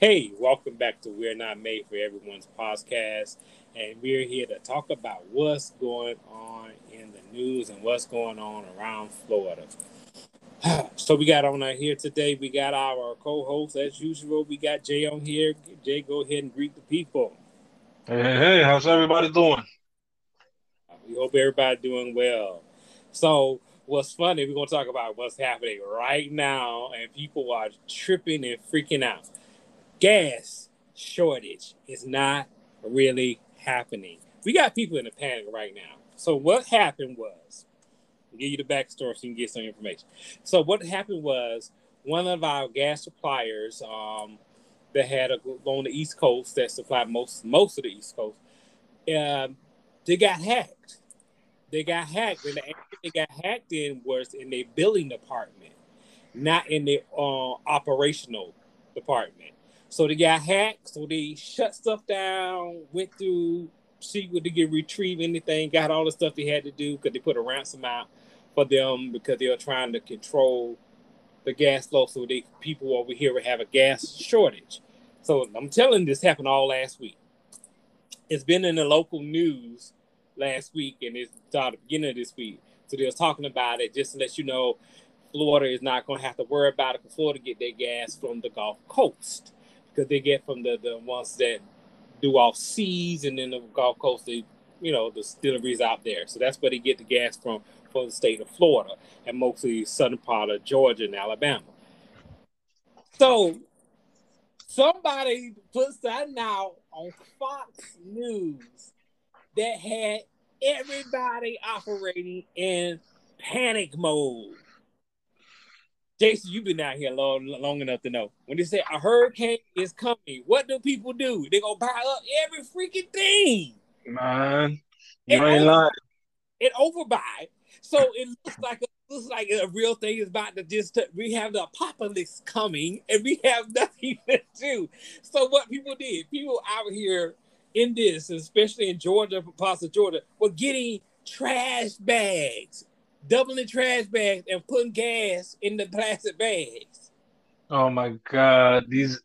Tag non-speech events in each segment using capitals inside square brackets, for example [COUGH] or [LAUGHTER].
Hey, welcome back to We're Not Made for Everyone's podcast. And we're here to talk about what's going on in the news and what's going on around Florida. [SIGHS] So we got on here today. We got our co-host as usual. We got Jay on here. Jay, go ahead and greet the people. Hey, hey, hey, how's everybody doing? Uh, we hope everybody doing well. So what's funny, we're gonna talk about what's happening right now, and people are tripping and freaking out. Gas shortage is not really happening. We got people in a panic right now. So what happened was, I'll give you the backstory so you can get some information. So what happened was one of our gas suppliers um, that had a, on the East Coast that supplied most most of the East Coast, um, they got hacked. They got hacked, and the they got hacked in was in their billing department, not in the uh, operational department. So they got hacked. So they shut stuff down, went through, see what they get retrieve anything, got all the stuff they had to do because they put a ransom out for them because they were trying to control the gas flow so they people over here would have a gas shortage. So I'm telling this happened all last week. It's been in the local news last week and it's the beginning of this week. So they was talking about it just to let you know Florida is not going to have to worry about it Florida get their gas from the Gulf Coast because they get from the, the ones that do off seas and then the Gulf Coast, they, you know, the distilleries out there. So that's where they get the gas from, for the state of Florida and mostly southern part of Georgia and Alabama. So somebody puts that now on Fox News that had everybody operating in panic mode. Jason, you've been out here long, long enough to know. When they say a hurricane is coming, what do people do? They go buy up every freaking thing. Man, you And ain't over- lying. and overbuy. So it looks like a, looks like a real thing is about to just we have the apocalypse coming and we have [LAUGHS] nothing to do. So what people did, people out here in this, especially in Georgia, parts of Georgia, were getting trash bags, doubling trash bags and putting gas in the plastic bags. Oh my God, these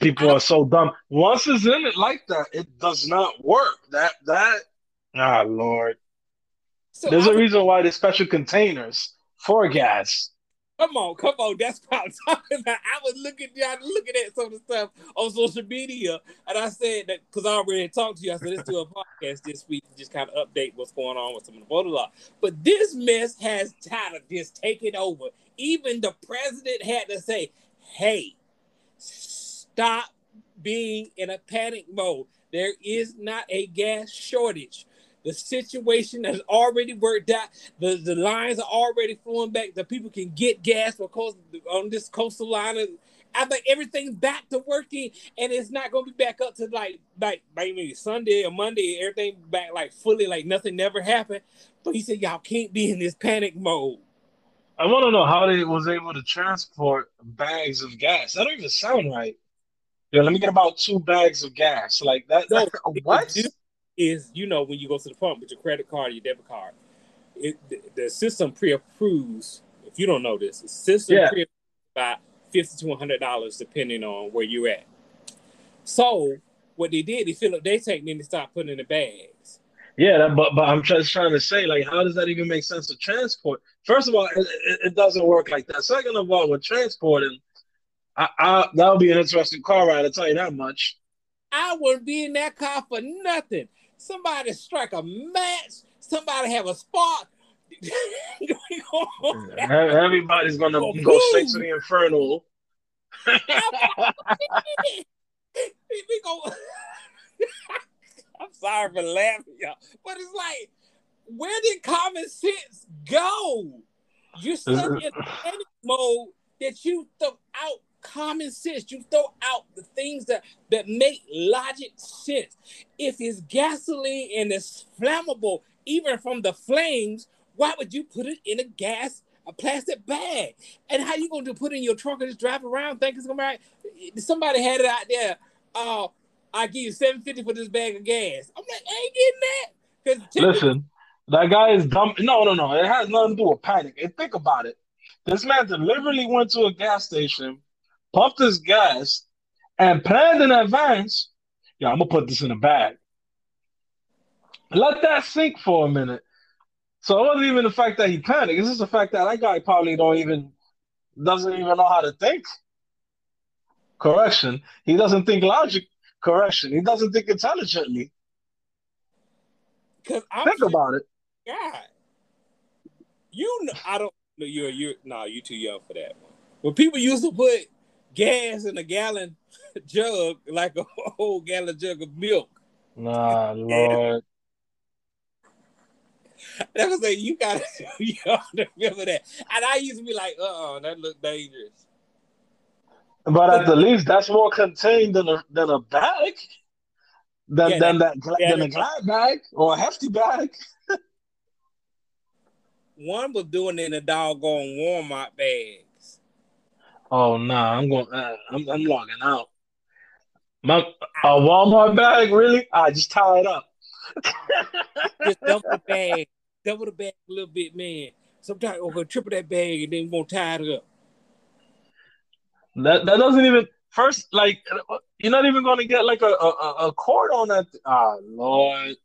people are so dumb. Once it's in it like that, it does not work. That that ah Lord. So There's I a reason why there's special containers for gas. Come on, come on. That's what I'm [LAUGHS] talking about. I was looking y'all looking at some of the stuff on social media, and I said that because I already talked to you. I said let's do a podcast this week just kind of update what's going on with some of the voter law. But this mess has of just taken over. Even the president had to say, "Hey, stop being in a panic mode. There is not a gas shortage." The situation has already worked out. The the lines are already flowing back. The people can get gas because on this coastal line. I think everything's back to working, and it's not going to be back up to like like maybe Sunday or Monday. Everything back like fully, like nothing never happened. But he said y'all can't be in this panic mode. I want to know how they was able to transport bags of gas. That don't even sound right. Yeah, let me get about two bags of gas. Like that. No, what? [LAUGHS] do Is you know when you go to the pump with your credit card, or your debit card, it the, the system pre-approves. If you don't know this, the system Yeah. pre about fifty to one hundred dollars depending on where you're at. So what they did, they fill up their tank, then they start putting in the bags. Yeah, that, but but I'm just trying to say, like, how does that even make sense to transport? First of all, it, it, it doesn't work like that. Second of all, with transporting, I, I that would be an interesting car ride. I tell you that much. I wouldn't be in that car for nothing. Somebody strike a match. Somebody have a spark. [LAUGHS] Everybody's gonna go straight to the inferno. we [LAUGHS] go. I'm sorry for laughing, y'all, but it's like, where did common sense go? You're such uh-huh. in panic mode that you throw out common sense. You throw out the things that that make logic sense. If it's gasoline and it's flammable, even from the flames, why would you put it in a gas? A plastic bag, and how you gonna do put it in your trunk and just drive around? Think it's gonna be right? Somebody had it out there. Uh, I give you seven fifty for this bag of gas. I'm like, I ain't getting that. Because Listen, that guy is dumb. No, no, no. It has nothing to do with panic. And think about it. This man deliberately went to a gas station, pumped his gas, and planned in advance. Yeah, I'm gonna put this in a bag. Let that sink for a minute. So it wasn't even the fact that he panicked. It's just the fact that that guy probably don't even doesn't even know how to think. Correction. He doesn't think logic. Correction. He doesn't think intelligently. Because I think sure, about it. God, you know, I don't know you're you're no, nah, you too young for that one. When people used to put gas in a gallon [LAUGHS] jug like a whole gallon jug of milk. Nah, Lord. That was like you gotta [LAUGHS] you gotta remember that. And I used to be like, uh uh that looked dangerous. But at the least that's more contained than a than a bag. Than yeah, than that, that than a glad bag or a hefty bag. [LAUGHS] One was doing it in a doggone Walmart bags. Oh no, nah, I'm going. Uh, I'm I'm logging out. My a Walmart bag, really? I just tie it up. [LAUGHS] just dump the bag, double the bag a little bit, man. Sometimes we're gonna triple that bag and then we're gonna tie it up. That that doesn't even first like you're not even gonna get like a a, a cord on that. Ah, oh, Lord.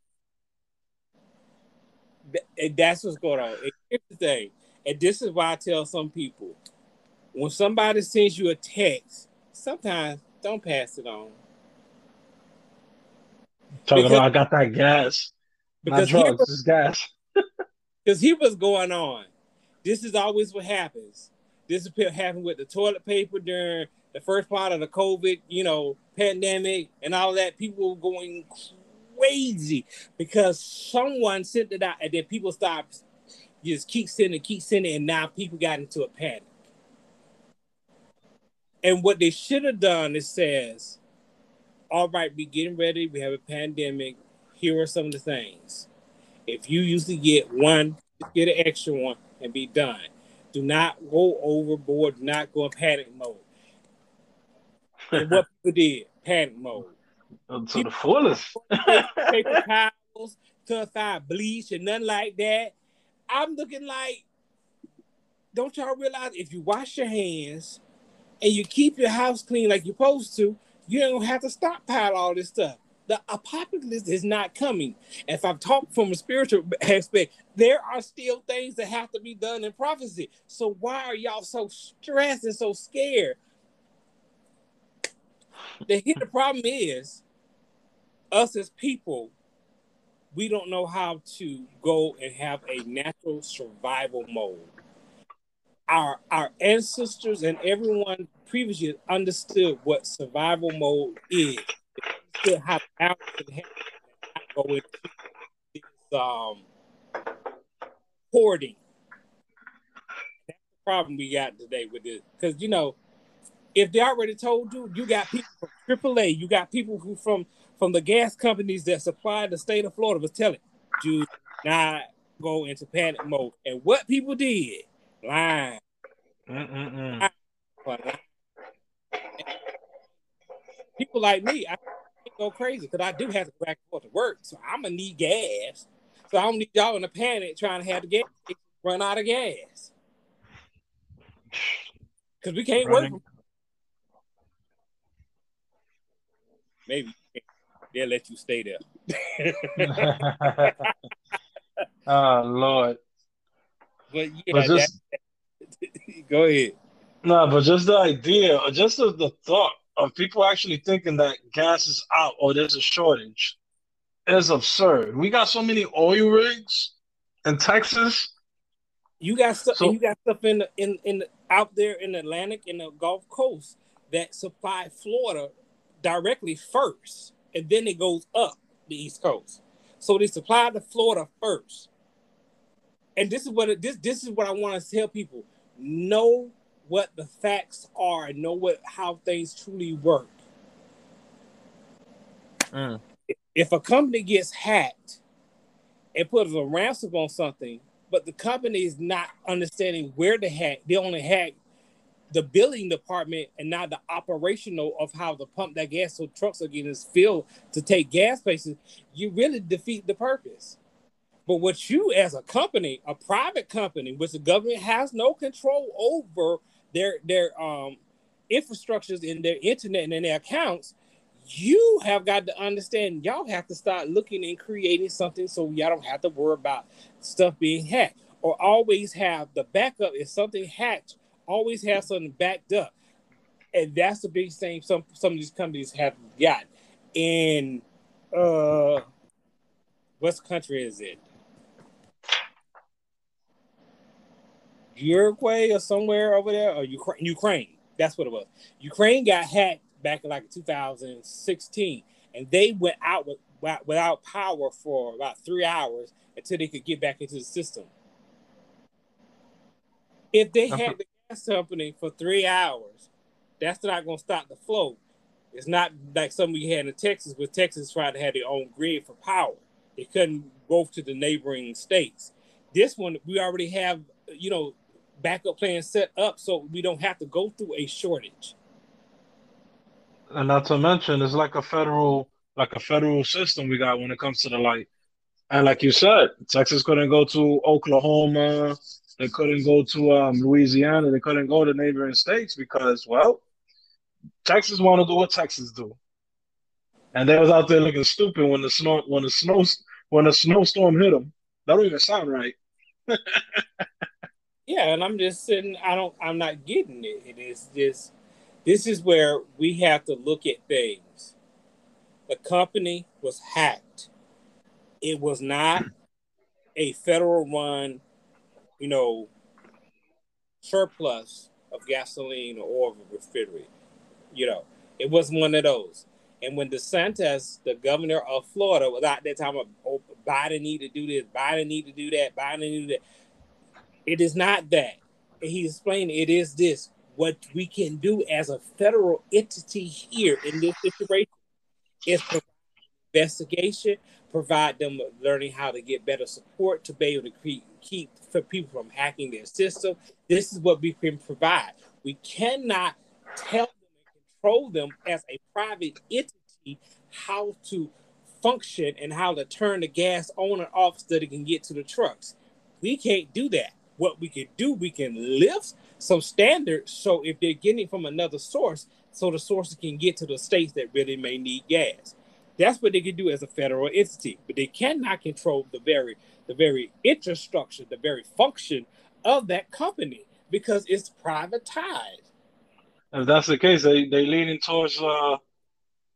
That's what's going on. here's the thing, and this is why I tell some people when somebody sends you a text, sometimes don't pass it on. Talking because, about I got that gas. Because drugs, was, gas. [LAUGHS] Because here was going on. This is always what happens. This is what happened with the toilet paper during the first part of the COVID, you know, pandemic and all that. People were going crazy because someone sent it out and then people stopped just keep sending, keep sending, and now people got into a panic. And what they should have done is says, all right, we're getting ready. We have a pandemic. Here are some of the things. If you usually get one, get an extra one and be done. Do not go overboard. Do not go in panic mode. And what [LAUGHS] people did, panic mode. To people the fullest. paper [LAUGHS] towels, find bleach, and nothing like that. I'm looking like, don't y'all realize if you wash your hands and you keep your house clean like you're supposed to, you don't have to stockpile all this stuff. The apocalypse is not coming. If I've talked from a spiritual aspect, there are still things that have to be done in prophecy. So why are y'all so stressed and so scared? The, the problem is, us as people, we don't know how to go and have a natural survival mode. Our our ancestors and everyone previously understood what survival mode is. Understood how um, hoarding. That's the problem we got today with this. Because you know, if they already told you, you got people from AAA, you got people who from from the gas companies that supply the state of Florida was telling you not go into panic mode. And what people did, lying people like me, I go crazy because I do have to go back and forth to work. So I'm gonna need gas. So I don't need y'all in a panic trying to have the gas run out of gas. [SIGHS] Because we can't Running. work. Maybe they'll let you stay there. [LAUGHS] [LAUGHS] oh Lord. But yeah, but just, that, [LAUGHS] go ahead. No, but just the idea, or just the, the thought of people actually thinking that gas is out or there's a shortage is absurd. We got so many oil rigs in Texas. You got stuff. So, you got stuff in the, in in the, out there in the Atlantic in the Gulf Coast that supply Florida directly first, and then it goes up the East Coast. So they supply the Florida first, and this is what this this is what I want to tell people: know what the facts are and know what how things truly work. Mm. If a company gets hacked and puts a ransom on something, but the company is not understanding where to hack, they only hack the billing department and not the operational of how the pump that gas so trucks are getting filled to take gas places, you really defeat the purpose. But what you as a company, a private company, which the government has no control over their their um infrastructures in their internet and in their accounts, you have got to understand y'all have to start looking and creating something so y'all don't have to worry about stuff being hacked or always have the backup. If something hacked always have something backed up. And that's the big thing some some of these companies have got in uh what country is it Uruguay or somewhere over there or Ukraine Ukraine that's what it was Ukraine got hacked back in like 2016, and they went out with, without power for about three hours until they could get back into the system. If they had the gas company for three hours, that's not going to stop the flow. It's not like some we had in Texas, where Texas tried to have their own grid for power. They couldn't go to the neighboring states. This one, we already have, you know, backup plan set up so we don't have to go through a shortage and not to mention it's like a federal like a federal system we got when it comes to the light. And like you said, Texas couldn't go to Oklahoma, they couldn't go to um, Louisiana, they couldn't go to neighboring states because well, Texas want to do what Texas do, and they was out there looking stupid when the snow when the snow when the snowstorm hit them. That don't even sound right. [LAUGHS] yeah, and I'm just sitting. I don't. I'm not getting it. It is just this is where we have to look at things. The company was hacked. It was not a federal run, you know, surplus of gasoline or oil refrigerator. You know, it was one of those. And when DeSantis, the governor of Florida, was out there talking about oh, Biden need to do this, Biden need to do that, Biden need to do that. It is not that. He explained it is this what we can do as a federal entity here in this situation is provide investigation, provide them with learning how to get better support to be able to keep, keep for people from hacking their system. This is what we can provide. We cannot tell them and control them as a private entity how to function and how to turn the gas on and off so they can get to the trucks. We can't do that. What we can do, we can lift some standards. So if they're getting from another source, so the sources can get to the states that really may need gas. That's what they can do as a federal entity, but they cannot control the very the very infrastructure, the very function of that company because it's privatized. If that's the case, they they leaning towards uh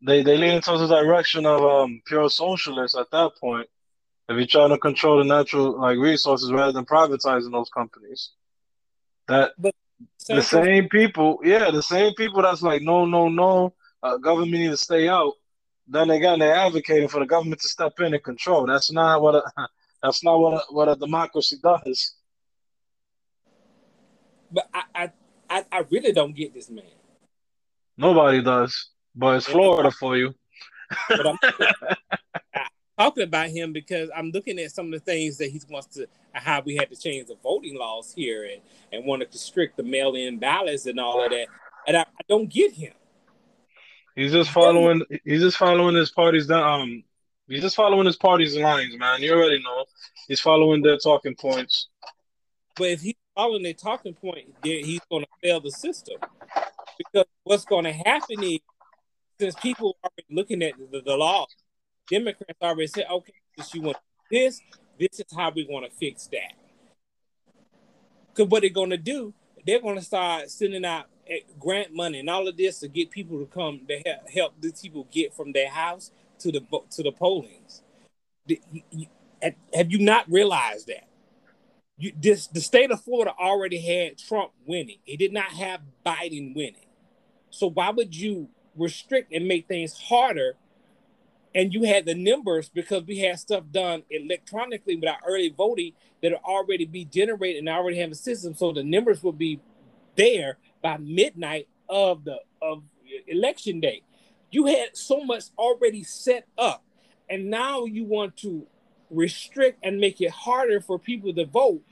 they they leaning towards the direction of um pure socialists at that point. If you're trying to control the natural like resources rather than privatizing those companies. That but the same people, yeah, the same people that's like, no, no, no, uh, government need to stay out. Then they got they're advocating for the government to step in and control. That's not what a, [LAUGHS] that's not what a, what a democracy does. But I, I, I really don't get this man. Nobody does, but it's Florida for you. but I'm, [LAUGHS] talking about him because I'm looking at some of the things that he wants to how we had to change the voting laws here and and want to constrict the mail-in ballots and all of that. And I, I don't get him. He's just following. He's just following his party's um. He's just following his party's lines, man. You already know. He's following their talking points. But if he's following their talking point, then he's going to fail the system. Because what's going to happen is, since people are looking at the, the law, Democrats already said, okay, you want this, this is how we want to fix that. Because what they're going to do, they're going to start sending out eh, grant money and all of this to get people to come to help, help these people get from their house to the to the pollings. Have you not realized that? You, this the state of Florida already had Trump winning. It did not have Biden winning. So why would you restrict and make things harder and you had the numbers because we had stuff done electronically with our early voting that would already be generated and already have a system. So the numbers will be there by midnight of the of election day. You had so much already set up and now you want to restrict and make it harder for people to vote.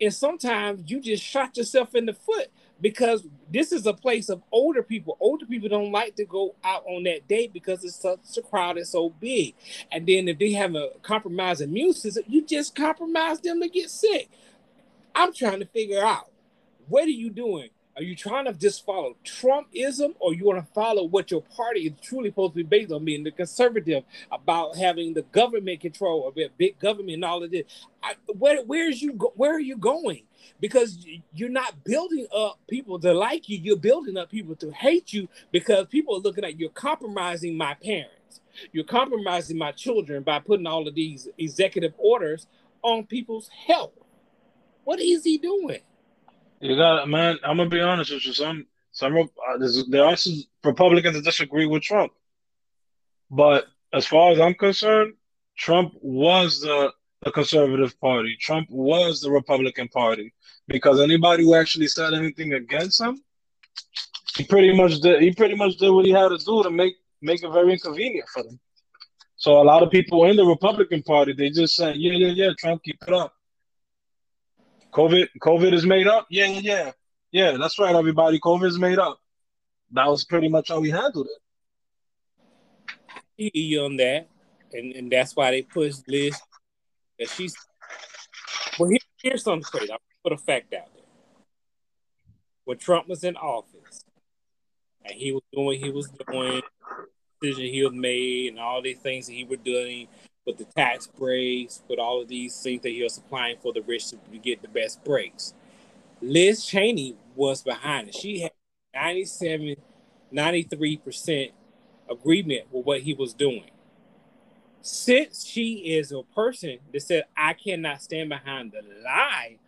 And sometimes you just shot yourself in the foot because this is a place of older people. Older people don't like to go out on that day because it's such a crowd is so big. And then if they have a compromised immune system, you just compromise them to get sick. I'm trying to figure out what are you doing Are you trying to just follow Trumpism, or you want to follow what your party is truly supposed to be based on, being the conservative about having the government control of it, big government, and all of this? I, where where's you go, where are you going? Because you're not building up people to like you. You're building up people to hate you because people are looking at you're compromising my parents. You're compromising my children by putting all of these executive orders on people's health. What is he doing? You got it, man. I'm gonna be honest with you. Some some uh, there are some Republicans that disagree with Trump, but as far as I'm concerned, Trump was the the conservative party. Trump was the Republican Party because anybody who actually said anything against him, he pretty much did. He pretty much did what he had to do to make make it very inconvenient for them. So a lot of people in the Republican Party, they just say, "Yeah, yeah, yeah, Trump, keep it up." COVID, COVID is made up. Yeah, yeah, yeah, yeah. That's right, everybody. COVID is made up. That was pretty much how we handled it. You on that, and and that's why they pushed Liz. That she's. Well, here, here's something crazy. I'll put a fact out there. When Trump was in office, and he was doing what he was doing, decision he was made, and all these things that he was doing with the tax breaks, with all of these things that he was supplying for the rich to get the best breaks. Liz Cheney was behind it. She had 97, 93% agreement with what he was doing. Since she is a person that said, I cannot stand behind the lie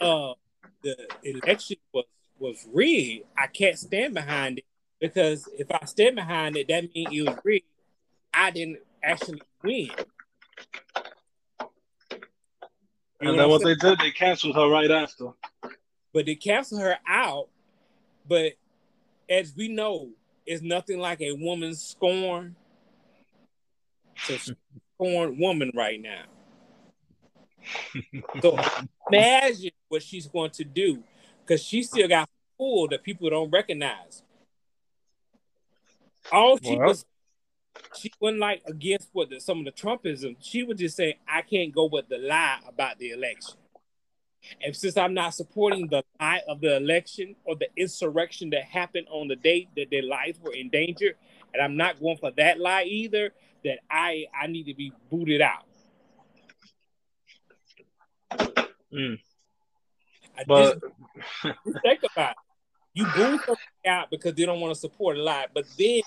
of the election was, was rigged, I can't stand behind it because if I stand behind it, that means it was rigged. I didn't actually win. You and then what, what they did, they canceled her right after. But they canceled her out. But as we know, it's nothing like a woman's scorn. So [LAUGHS] scorned woman right now. so imagine what she's going to do because she still got fool that people don't recognize. All she well, was she wasn't like against what the, some of the Trumpism. She would just say, I can't go with the lie about the election. And since I'm not supporting the lie of the election or the insurrection that happened on the date that their lives were in danger, and I'm not going for that lie either, that I I need to be booted out. Mm. I but just, think about it. You boot out because they don't want to support a lie, but then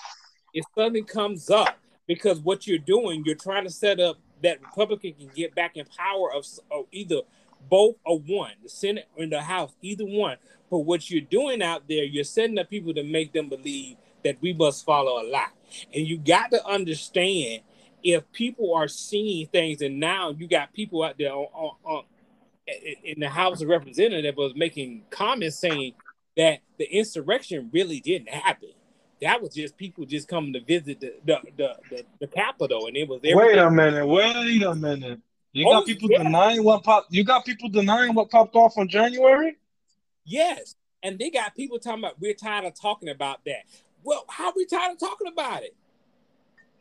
if something comes up because what you're doing, you're trying to set up that Republican can get back in power of, of either both or one, the Senate or the House, either one. But what you're doing out there, you're setting up people to make them believe that we must follow a lie. And you got to understand if people are seeing things, and now you got people out there on, on, on in the House of Representatives was making comments saying that the insurrection really didn't happen that was just people just coming to visit the the the, the, the Capitol, and it was. Everything. Wait a minute! Wait a minute! You got oh, people yeah. denying what pop. You got people denying what popped off on January. Yes, and they got people talking about we're tired of talking about that. Well, how are we tired of talking about it?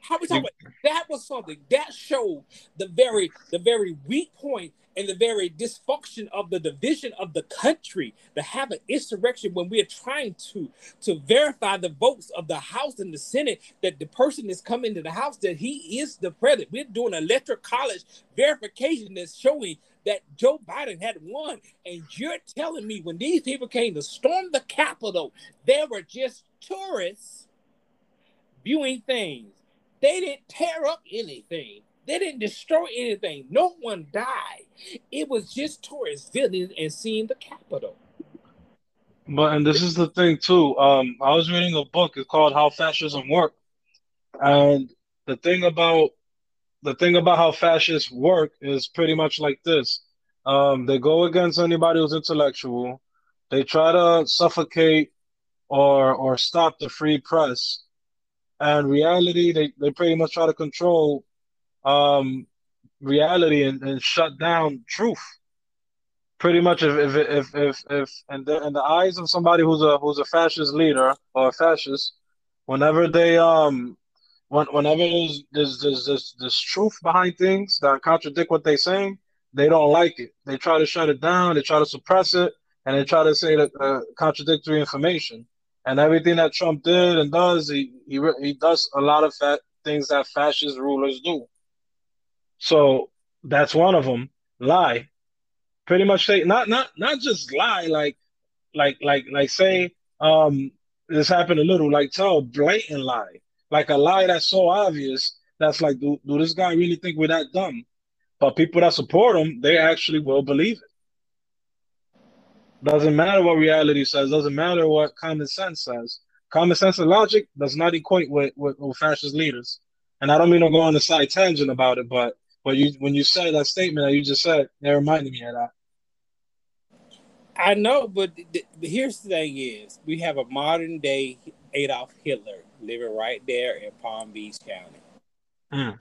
How we talking about that was something that showed the very the very weak point and the very dysfunction of the division of the country to have an insurrection when we're trying to to verify the votes of the House and the Senate that the person is coming to the House that he is the president. We're doing electoral college verification that's showing that Joe Biden had won. And you're telling me when these people came to storm the Capitol, they were just tourists viewing things. They didn't tear up anything. They didn't destroy anything. No one died. It was just tourists visiting and seeing the Capitol. But and this is the thing too. Um, I was reading a book. It's called How Fascism Work, and the thing about the thing about how fascists work is pretty much like this. Um, they go against anybody who's intellectual. They try to suffocate or or stop the free press. And reality, they, they pretty much try to control um, reality and, and shut down truth. Pretty much, if if if if, if in, the, in the eyes of somebody who's a who's a fascist leader or a fascist, whenever they um when, whenever there's, there's there's this this truth behind things that contradict what they're saying, they don't like it. They try to shut it down. They try to suppress it, and they try to say that uh, contradictory information. And everything that Trump did and does, he he, he does a lot of fat things that fascist rulers do. So that's one of them. Lie, pretty much say not not not just lie like like like like say um this happened a little like tell a blatant lie like a lie that's so obvious that's like do, do this guy really think we're that dumb but people that support him they actually will believe it doesn't matter what reality says doesn't matter what common sense says common sense and logic does not equate with, with, with fascist leaders and i don't mean to go on a side tangent about it but but you when you said that statement that you just said it reminded me of that I know, but th- here's the thing: is we have a modern day Adolf Hitler living right there in Palm Beach County. Mm.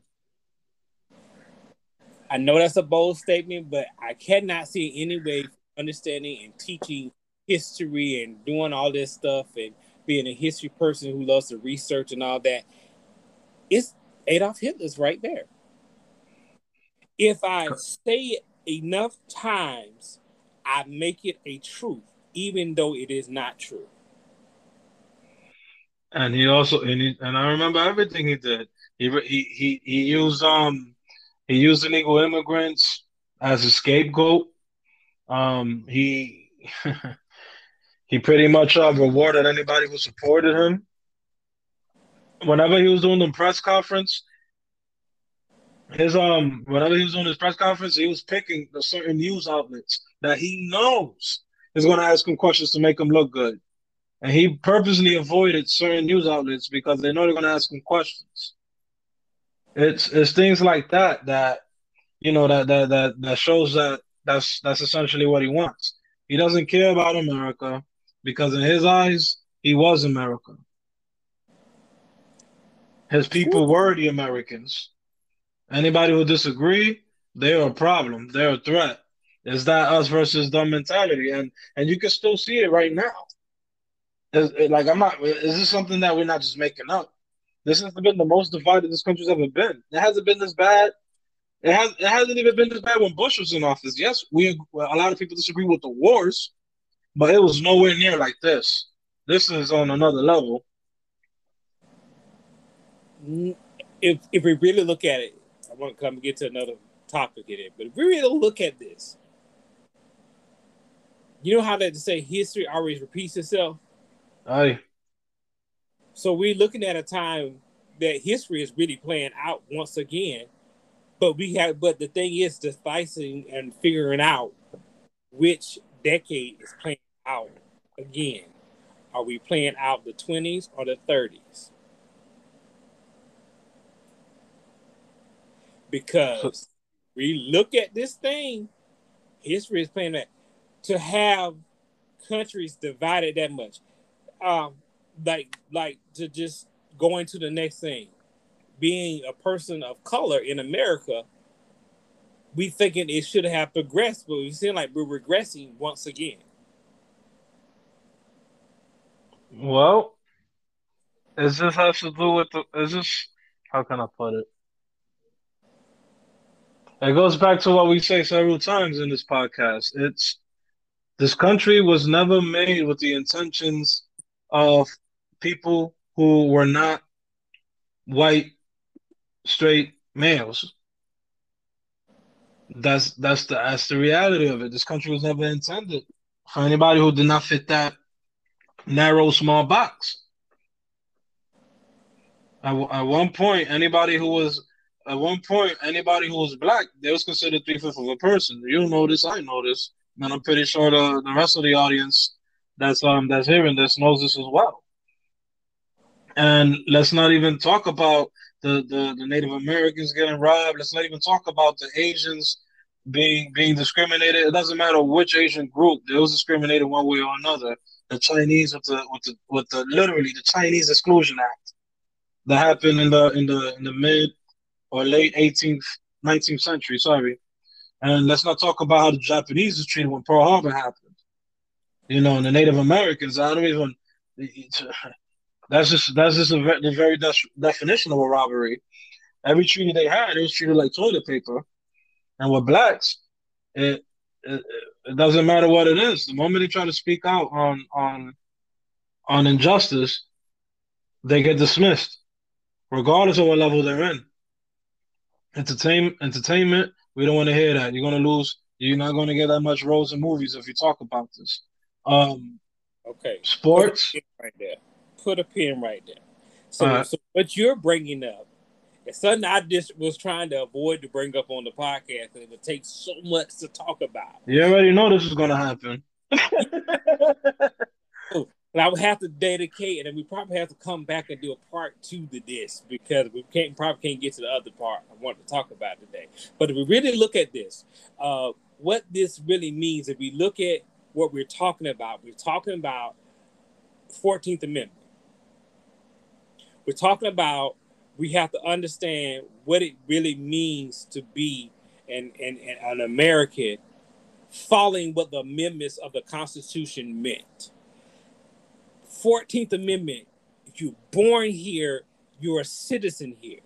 I know that's a bold statement, but I cannot see any way understanding and teaching history and doing all this stuff and being a history person who loves to research and all that. It's Adolf Hitler's right there. If I say it enough times, I make it a truth, even though it is not true. And he also and he, and I remember everything he did. He he he, he used um he used illegal immigrants as a scapegoat. Um, he [LAUGHS] he pretty much uh, rewarded anybody who supported him. Whenever he was doing the press conference, his um whenever he was doing his press conference, he was picking the certain news outlets that he knows is going to ask him questions to make him look good, and he purposely avoided certain news outlets because they know they're going to ask him questions. It's it's things like that that you know that that that that shows that that's that's essentially what he wants. He doesn't care about America because in his eyes, he was America. His people were the Americans. Anybody who disagree, they're a problem. They're a threat. Is that us versus them mentality? And and you can still see it right now. Is, like I'm not. Is this something that we're not just making up? This has been the most divided this country's ever been. It hasn't been this bad. It has. It hasn't even been this bad when Bush was in office. Yes, we. Well, a lot of people disagree with the wars, but it was nowhere near like this. This is on another level. If if we really look at it, I want to come get to another topic in it. But if we really look at this, you know how they say history always repeats itself? Aye. So we're looking at a time that history is really playing out once again. But we have but the thing is deciding and figuring out which decade is playing out again. Are we playing out the 20s or the 30s? because we look at this thing, history is playing that to have countries divided that much, um, like like to just go into the next thing, being a person of color in America, we thinking it should have progressed, but we seem like we're regressing once again. Well, is this has to do with the? Is this how can I put it? It goes back to what we say several times in this podcast. It's this country was never made with the intentions of people who were not white straight males. That's that's the that's the reality of it. This country was never intended for anybody who did not fit that narrow small box. At, at one point, anybody who was at one point, anybody who was black, they was considered three fifths of a person. You know this, I know this, and I'm pretty sure the, the rest of the audience that's um that's hearing this knows this as well. And let's not even talk about the, the, the Native Americans getting robbed. Let's not even talk about the Asians being being discriminated. It doesn't matter which Asian group, they was discriminated one way or another. The Chinese with the with the with the literally the Chinese Exclusion Act that happened in the in the in the mid or late 18th, 19th century, sorry. And let's not talk about how the Japanese was treated when Pearl Harbor happened. You know, and the Native Americans, I don't even, that's just, that's just a, the very de- definition of a robbery. Every treaty they had, it was treated like toilet paper. And with blacks, it, it, It doesn't matter what it is. The moment they try to speak out on on on injustice, they get dismissed, regardless of what level they're in. Entertainment, entertainment. We don't want to hear that. You're gonna lose. You're not gonna get that much roles in movies if you talk about this. Um, okay. Sports. right there. Put a pin right there. So, uh, so what you're bringing up is something I just was trying to avoid to bring up on the podcast because it would take so much to talk about. You already know this is going to happen. [LAUGHS] oh, and I would have to dedicate, and then we probably have to come back and do a part two to this because we can't probably can't get to the other part I want to talk about today. But if we really look at this, uh, what this really means, if we look at what we're talking about, we're talking about 14th Amendment. We're talking about we have to understand what it really means to be an, an, an American following what the amendments of the Constitution meant. 14th Amendment, if you're born here, you're a citizen here.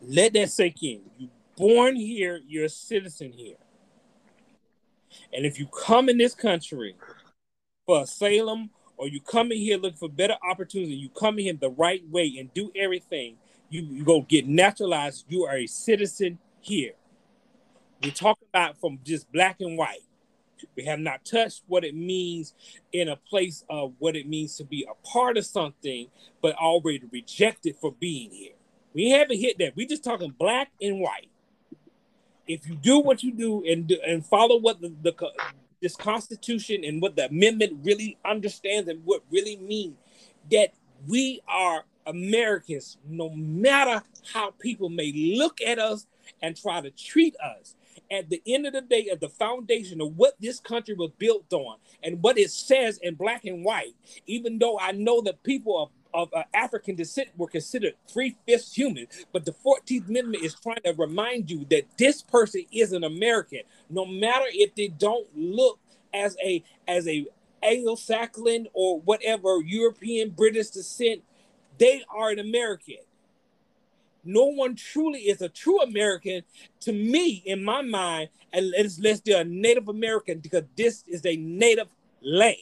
Let that sink in. You're born here, you're a citizen here. And if you come in this country for asylum or you come in here looking for better opportunity, you come in here the right way and do everything, you, you go get naturalized, you are a citizen here. We're talking about from just black and white. We have not touched what it means in a place of what it means to be a part of something, but already rejected for being here. We haven't hit that. We just talking black and white. If you do what you do and and follow what the, the this Constitution and what the amendment really understands and what really means that we are Americans, no matter how people may look at us and try to treat us. At the end of the day, at the foundation of what this country was built on and what it says in black and white, even though I know that people of of uh, African descent were considered three fifths human. But the 14th Amendment is trying to remind you that this person is an American, no matter if they don't look as a as a Anglo-Saxon or whatever European British descent, they are an American. No one truly is a true American to me, in my mind, unless they're a Native American, because this is a native land.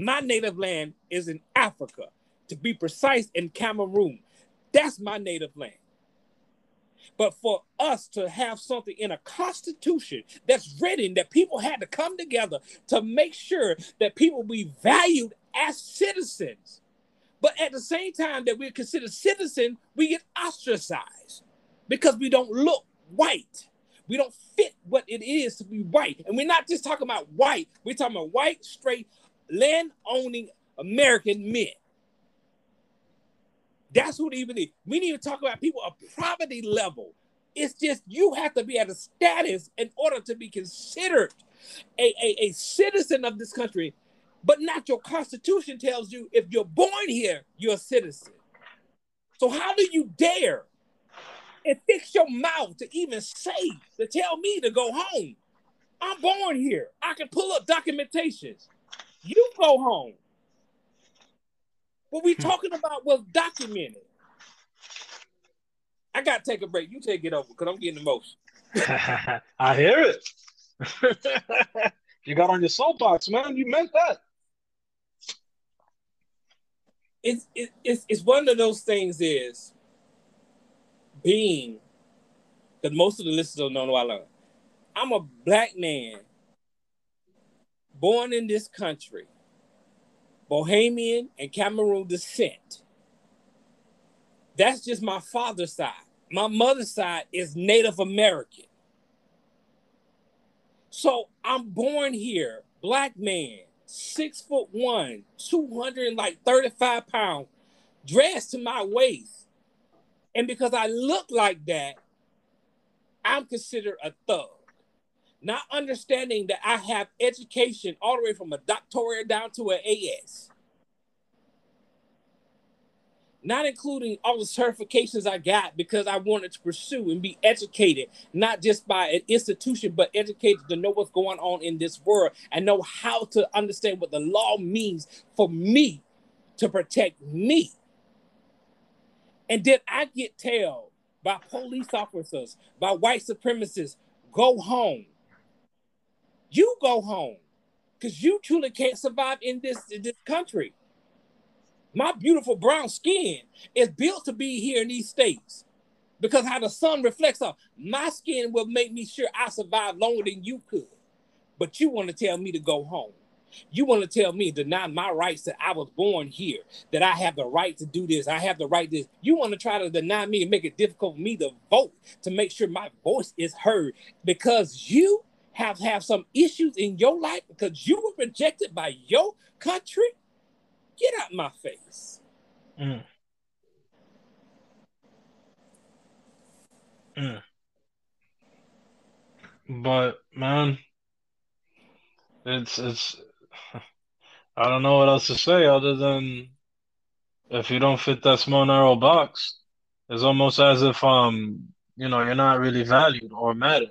My native land is in Africa, to be precise, in Cameroon. That's my native land. But for us to have something in a constitution that's written that people had to come together to make sure that people be valued as citizens. But at the same time that we're considered citizens, we get ostracized because we don't look white. We don't fit what it is to be white. And we're not just talking about white, we're talking about white, straight, land owning American men. That's what even is. We need to talk about people of poverty level. It's just you have to be at a status in order to be considered a, a, a citizen of this country, but not your constitution tells you if you're born here, you're a citizen. So how do you dare and fix your mouth to even say to tell me to go home? I'm born here. I can pull up documentations. You go home. What we hmm. talking about was documented. I gotta take a break. You take it over because I'm getting emotional. [LAUGHS] I hear it. [LAUGHS] you got on your soapbox, man. You meant that. It's it, it's it's one of those things. Is being because most of the listeners don't know I learned. I'm a black man born in this country Bohemian and Cameroon descent. That's just my father's side. My mother's side is Native American. So I'm born here, black man, six foot one, 200 like 35 pounds, dressed to my waist. And because I look like that, I'm considered a thug not understanding that I have education all the way from a doctorate down to an AS. Not including all the certifications I got because I wanted to pursue and be educated, not just by an institution, but educated to know what's going on in this world and know how to understand what the law means for me to protect me. And did I get told by police officers, by white supremacists, go home. You go home because you truly can't survive in this, in this country. My beautiful brown skin is built to be here in these states because how the sun reflects off my skin will make me sure I survive longer than you could. But you want to tell me to go home. You want to tell me deny my rights that I was born here, that I have the right to do this, I have the right this. You want to try to deny me and make it difficult for me to vote to make sure my voice is heard because you have have some issues in your life because you were rejected by your country. Get out my face. Mm. Mm. But man, it's it's I don't know what else to say other than if you don't fit that small narrow box, it's almost as if um you know you're not really valued or mattered.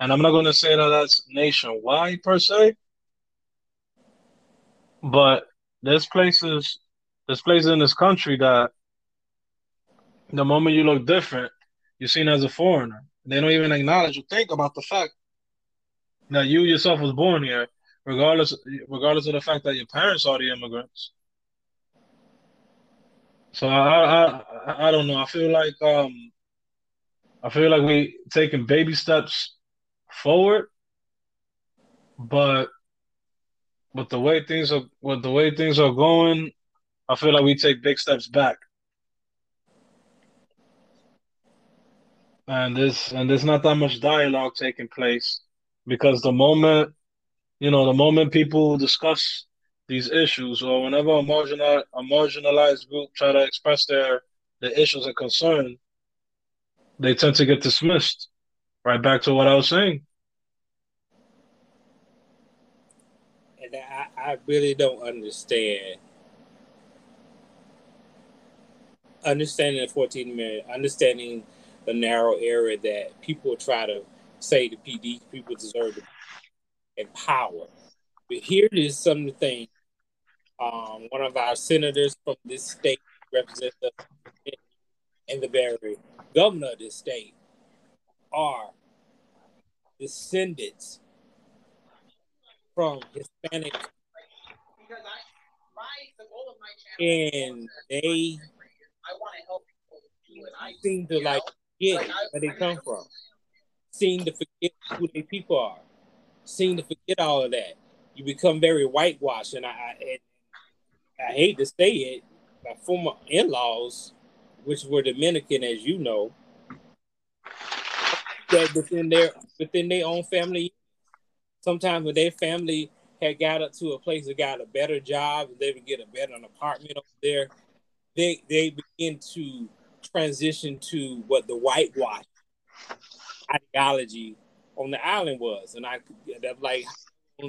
And I'm not going to say that that's nationwide per se, but there's places there's places in this country that the moment you look different, you're seen as a foreigner. They don't even acknowledge or think about the fact that you yourself was born here regardless regardless of the fact that your parents are the immigrants. So I I I don't know. I feel like um I feel like we taking baby steps forward, but with the way things are with the way things are going, I feel like we take big steps back. And this and there's not that much dialogue taking place because the moment you know, the moment people discuss these issues or whenever a marginal a marginalized group try to express their the issues and concern, they tend to get dismissed. Right back to what I was saying. And I, really don't understand understanding the 14 minute, understanding the narrow area that people try to say the PD people deserve to and power. But here is some something um, one of our senators from this state, Representative and the very governor of this state, are descendants from Hispanic. And they seem to like forget where they come from, seem to forget who their people are. Seem to forget all of that. You become very whitewashed, and I, and I hate to say it, my former in-laws, which were Dominican, as you know, that within their within their own family, sometimes when their family had got up to a place that got a better job, and they would get a better apartment over there. They they begin to transition to what the whitewash ideology on the island was, and I that like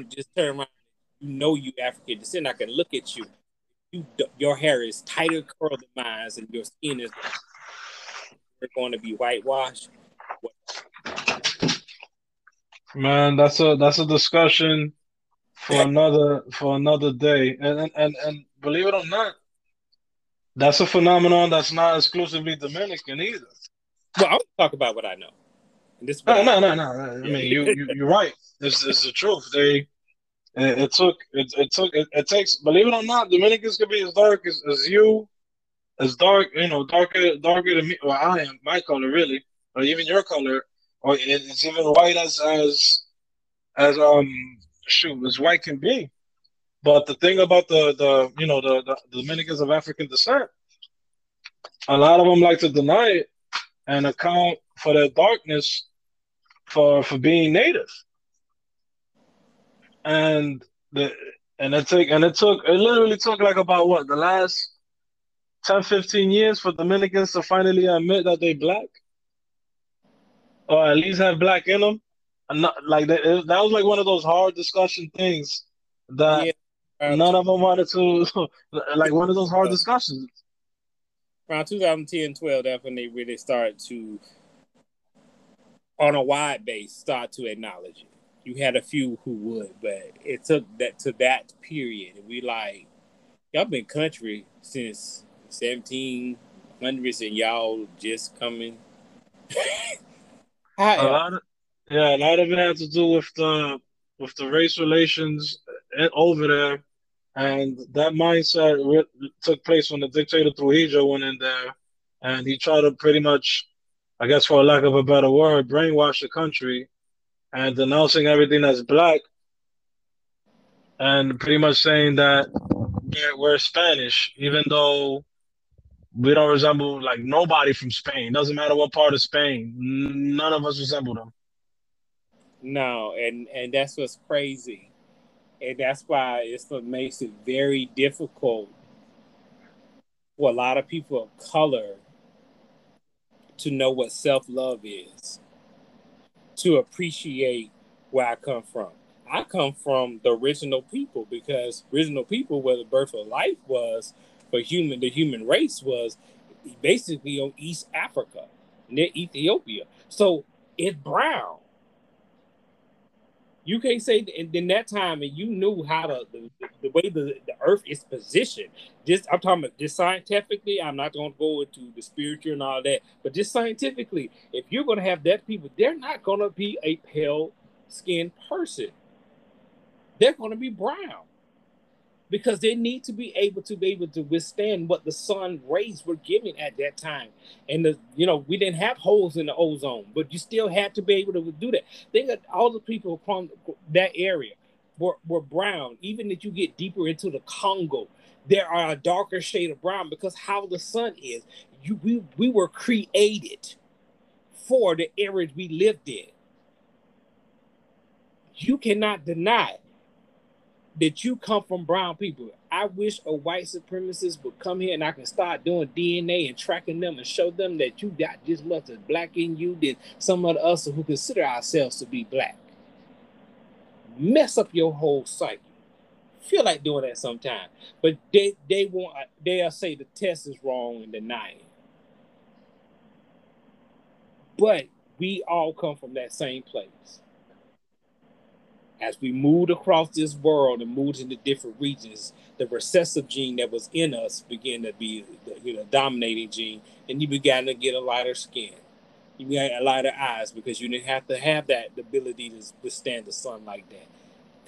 just turn around. You know you African descent. I can look at you. You your hair is tighter curled than mine, and your skin is going to be whitewashed. Man, that's a that's a discussion for another for another day. And and and, and believe it or not, that's a phenomenon that's not exclusively Dominican either. Well, I'll talk about what I know. This no, no, no, no. I mean, you, you you're right. This, this is the truth. They it, it took it, it took it, it, takes. Believe it or not, Dominicans can be as dark as, as you, as dark you know darker darker than me. Well, I am my color really, or even your color, or it's even white as as as um shoot as white can be. But the thing about the the you know the, the Dominicans of African descent, a lot of them like to deny it and account for their darkness for for being native. And the and it took and it took it literally took like about what the last 10 15 years for Dominicans to finally admit that they black or at least have black in them. Not, like that, it, that was like one of those hard discussion things that yeah. Uh, none of them wanted to [LAUGHS] like one of those hard uh, discussions. Around 2010, 12, that's when they really started to on a wide base start to acknowledge it. You had a few who would, but it took that to that period. And we like, y'all been country since 1700s and y'all just coming [LAUGHS] a lot of, yeah, a lot of it had to do with the with the race relations eh, over there, and that mindset re- took place when the dictator Trujillo went in there, and he tried to pretty much, I guess, for lack of a better word, brainwash the country, and denouncing everything that's black, and pretty much saying that we're, we're Spanish, even though we don't resemble like nobody from Spain. Doesn't matter what part of Spain. None of us resemble them. No, and and that's what's crazy, and that's why it's what makes it very difficult for a lot of people of color to know what self love is, to appreciate where I come from. I come from the original people because original people, where the birth of life was, for human the human race was basically on East Africa, near Ethiopia. So it's brown. You can't say in, that time, and you knew how to the, the way the, the earth is positioned. Just I'm talking about just scientifically. I'm not going to go into the spiritual and all that, but just scientifically, if you're going to have that people, they're not going to be a pale skinned person. They're going to be brown because they need to be able to be able to withstand what the sun rays were giving at that time. And the you know we didn't have holes in the ozone, but you still had to be able to do that. Think that all the people from that area were, were brown. Even if you get deeper into the Congo, there are a darker shade of brown because how the sun is. You we we were created for the areas we lived in. You cannot deny that you come from brown people. I wish a white supremacist would come here and I can start doing DNA and tracking them and show them that you got just much as black in you than some of us who consider ourselves to be black. Mess up your whole psyche. Feel like doing that sometime, but they they want uh, they'll say the test is wrong and deny it. But we all come from that same place as we moved across this world and moved into different regions, the recessive gene that was in us began to be the you know, dominating gene, and you began to get a lighter skin. You got a lighter eyes because you didn't have to have that ability to withstand the sun like that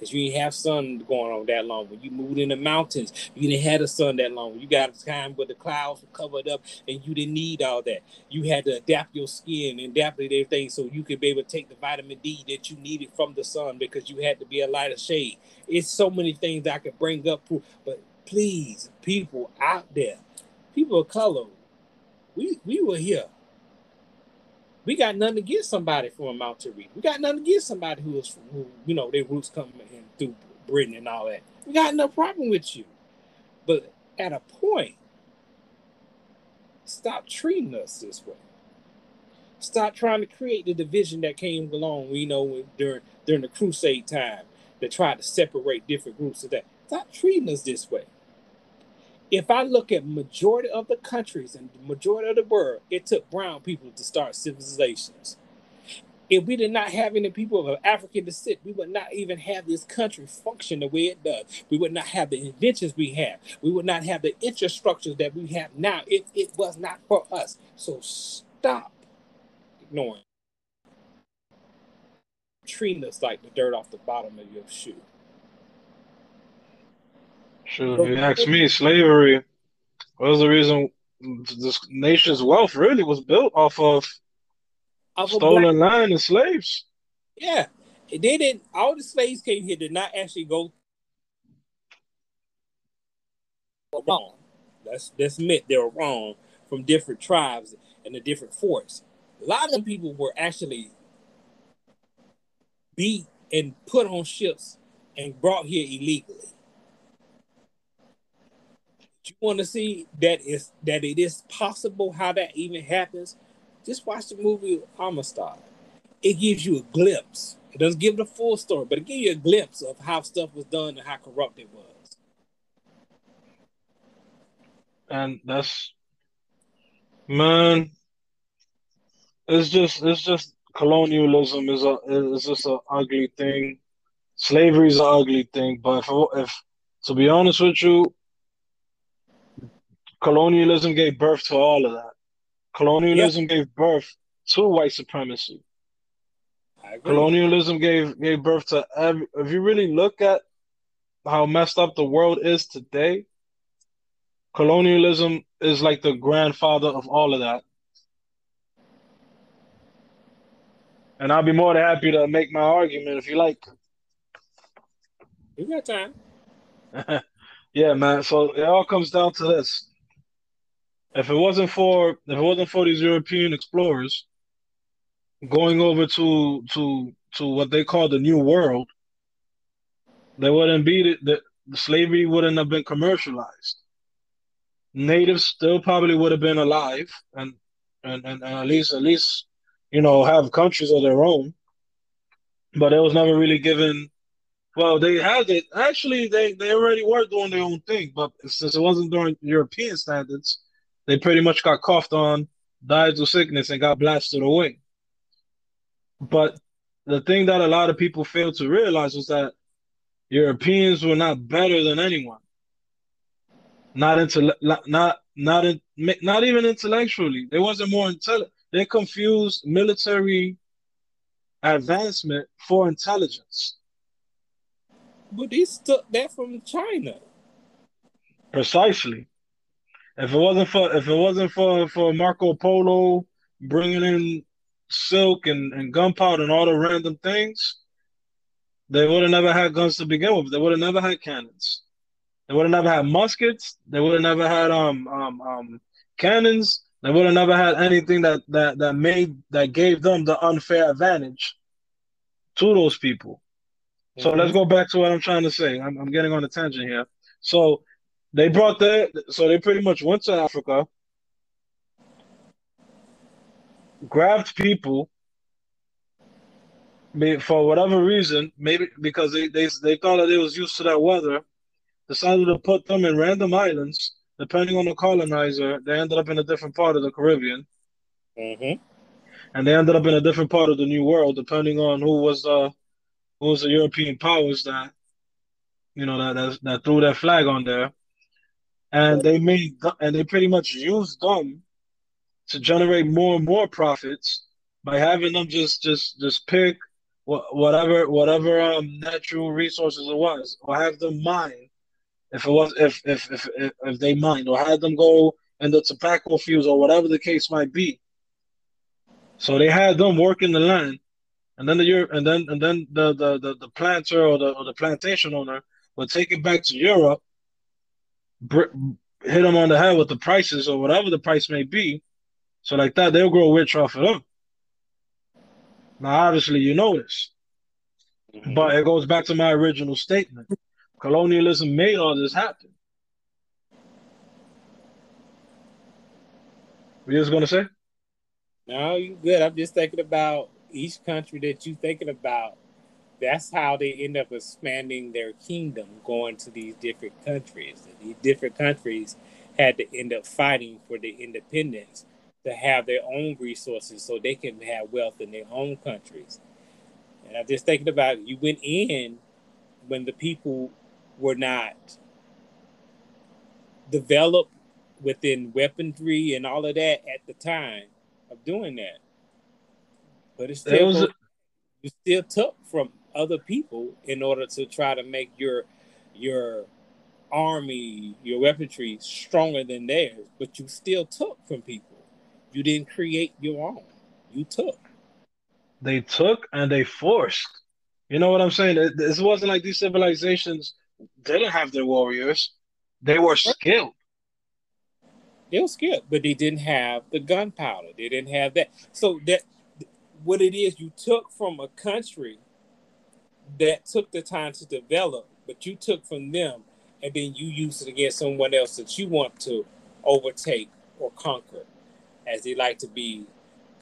because you didn't have sun going on that long. When you moved in the mountains, you didn't have the sun that long. You got a time where the clouds were covered up and you didn't need all that. You had to adapt your skin and adapt everything so you could be able to take the vitamin D that you needed from the sun because you had to be a lighter shade. It's so many things I could bring up, but please, people out there, people of color, we we were here. We got nothing against somebody from a mountain. We got nothing against somebody who is, who, you know, their roots come in through Britain and all that. We got no problem with you. But at a point, stop treating us this way. Stop trying to create the division that came along, you know, during during the crusade time that tried to separate different groups of that. Stop treating us this way if I look at majority of the countries and the majority of the world, it took brown people to start civilizations. If we did not have any people of African descent, we would not even have this country function the way it does. We would not have the inventions we have. We would not have the infrastructure that we have now if it was not for us. So stop ignoring. Treating us like the dirt off the bottom of your shoe. Sure. If you ask me, slavery was the reason this nation's wealth really was built off of, of stolen black- land and slaves. Yeah. They didn't all the slaves came here did not actually go wrong. That's that's admit they were wrong from different tribes and the different forts. A lot of them people were actually beat and put on ships and brought here illegally you want to see that is that it is possible how that even happens, just watch the movie Amistad. It gives you a glimpse. It doesn't give the full story, but it gives you a glimpse of how stuff was done and how corrupt it was. And that's man, it's just it's just colonialism is a is just an ugly thing. Slavery is an ugly thing, but if, if to be honest with you, colonialism gave birth to all of that. Colonialism gave birth to white supremacy. Colonialism gave gave birth to every. If you really look at how messed up the world is today, colonialism is like the grandfather of all of that. And I'll be more than happy to make my argument if you like. You got time. [LAUGHS] yeah, man. So it all comes down to this. If it wasn't for if it wasn't for these European explorers going over to to to what they call the New World, there wouldn't be the, the slavery wouldn't have been commercialized. Natives still probably would have been alive and, and and, and at least at least you know have countries of their own, but it was never really given well, they had it. Actually, they, they already were doing their own thing, but since it wasn't during European standards, they pretty much got coughed on, died of sickness, and got blasted away. But the thing that a lot of people fail to realize was that Europeans were not better than anyone. Not into not not in, not even intellectually. They wasn't more intelligent. They confused military advancement for intelligence. But they took that from China. Precisely. If it wasn't for if it wasn't for for Marco Polo bringing in silk and, and gunpowder and all the random things, they would have never had guns to begin with. They would have never had cannons. They would have never had muskets. They would have never had um um um cannons. They would have never had anything that that that made that gave them the unfair advantage to those people. So mm-hmm. let's go back to what I'm trying to say. I'm, I'm getting on a tangent here. So they brought the so they pretty much went to Africa, grabbed people for whatever reason, maybe because they, they they thought that they was used to that weather, decided to put them in random islands. Depending on the colonizer, they ended up in a different part of the Caribbean. Mm-hmm. And they ended up in a different part of the New World, depending on who was uh who was the European powers that you know that, that that threw that flag on there and they made and they pretty much used them to generate more and more profits by having them just just just pick whatever whatever um, natural resources it was, or have them mine if it was if if if if, if they mine, or have them go in the tobacco fields or whatever the case might be. So they had them working the land, and then the Europe, and then and then the the the, the planter or the or the plantation owner would take it back to Europe hit them on the head with the prices or whatever the price may be. So like that, they'll grow rich off of them. Now, obviously, you know this, mm-hmm. but it goes back to my original statement. Colonialism made all this happen. What you was gonna say? No, you good. I'm just thinking about each country that you thinking about that's how they end up expanding their kingdom, going to these different countries. And these different countries had to end up fighting for their independence to have their own resources so they can have wealth in their own countries. And I'm just thinking about it. you went in when the people were not developed within weaponry and all of that at the time of doing that. But it's still was, you still took from other people in order to try to make your your army, your weaponry stronger than theirs, but you still took from people. You didn't create your own. You took. They took and they forced. You know what I'm saying? This wasn't like these civilizations didn't have their warriors. They were skilled. They were skilled, but they didn't have the gunpowder. They didn't have that. So that what it is you took from a country that took the time to develop, but you took from them and then you use it against someone else that you want to overtake or conquer, as they like to be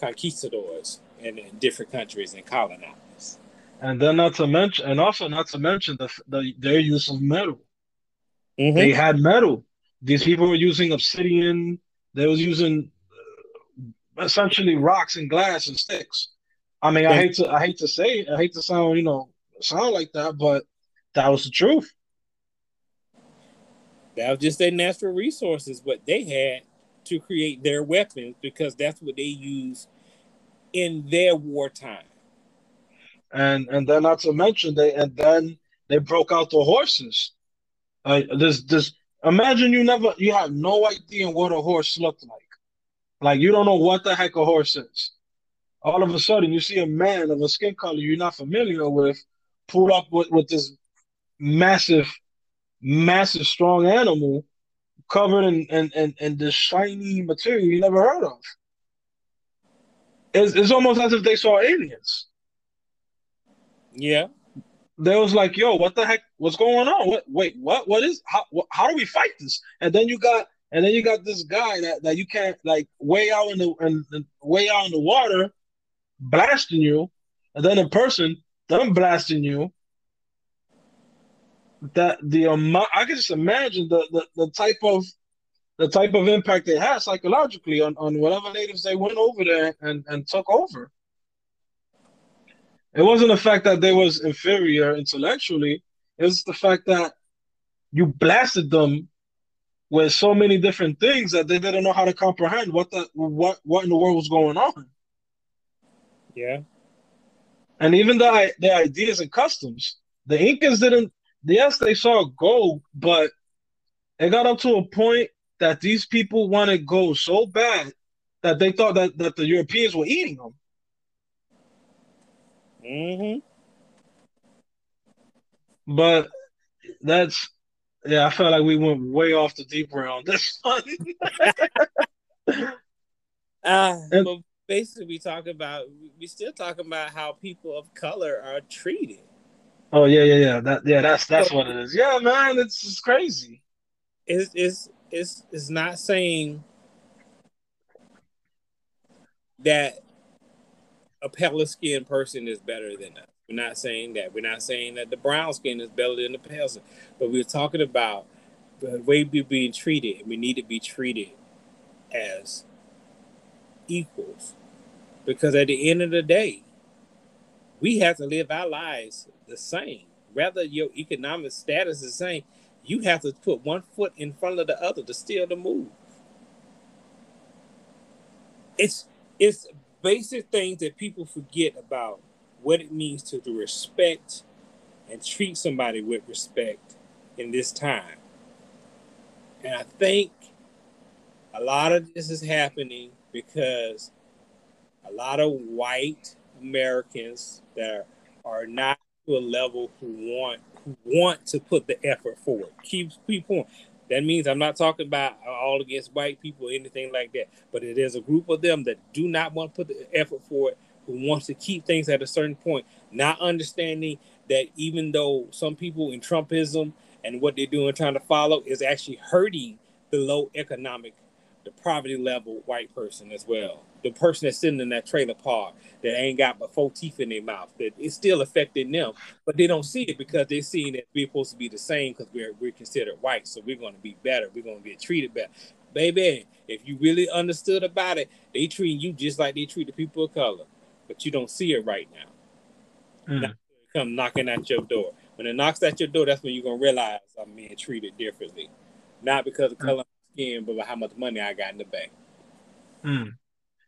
conquistadors in, in different countries and colonizers. And then not to mention, and also not to mention the, the their use of metal. Mm-hmm. They had metal. These people were using obsidian. They was using uh, essentially rocks and glass and sticks. I mean, I hate to I hate to say I hate to sound you know sound like that, but that was the truth. That was just their natural resources, what they had to create their weapons, because that's what they use in their wartime. And and then not to mention they and then they broke out the horses. Uh, this this imagine you never you have no idea what a horse looked like. Like you don't know what the heck a horse is. All of a sudden you see a man of a skin color you're not familiar with pull up with, with this massive, massive strong animal covered in, in, in, in this shiny material you never heard of. It's, it's almost as if they saw aliens. Yeah. They was like, "Yo, what the heck? What's going on? What? Wait, what? What is? How? What, how do we fight this?" And then you got, and then you got this guy that, that you can't like way out in the and way out in the water, blasting you, and then in person, them blasting you. That the amount, I can just imagine the, the the type of the type of impact they had psychologically on, on whatever natives they went over there and, and took over. It wasn't the fact that they was inferior intellectually. It was the fact that you blasted them with so many different things that they didn't know how to comprehend what the what what in the world was going on. Yeah. And even the the ideas and customs, the Incas didn't. Yes, they saw gold, but it got up to a point that these people wanted gold so bad that they thought that, that the Europeans were eating them. Mm-hmm. But that's yeah, I felt like we went way off the deep end on this [LAUGHS] one. uh, [LAUGHS] and, basically, we talk about we still talking about how people of color are treated. Oh yeah, yeah, yeah. That yeah, that's that's what it is. Yeah, man, it's, it's crazy. It's it's it's it's not saying that a pale skinned person is better than us. We're not saying that. We're not saying that the brown skin is better than the pale skin. But we're talking about the way we're being treated. We need to be treated as equals. Because at the end of the day, we have to live our lives the same. Whether your economic status is the same, you have to put one foot in front of the other to steal the move. It's it's basic things that people forget about what it means to, to respect and treat somebody with respect in this time. And I think a lot of this is happening because a lot of white Americans that are not to a level who want who want to put the effort forward. Keep keep on. That means I'm not talking about all against white people or anything like that, but it is a group of them that do not want to put the effort forward, who wants to keep things at a certain point, not understanding that even though some people in Trumpism and what they're doing trying to follow is actually hurting the low economic, the poverty level white person as well the person that's sitting in that trailer park that ain't got but four teeth in their mouth that it's still affecting them but they don't see it because they're seeing that we're supposed to be the same because we're, we're considered white. So we're going to be better. We're going to get treated better. Baby if you really understood about it they treat you just like they treat the people of color but you don't see it right now. Mm. come knocking at your door. When it knocks at your door that's when you're going to realize i'm being treated differently. Not because of mm. color skin but by how much money i got in the bank. Mm.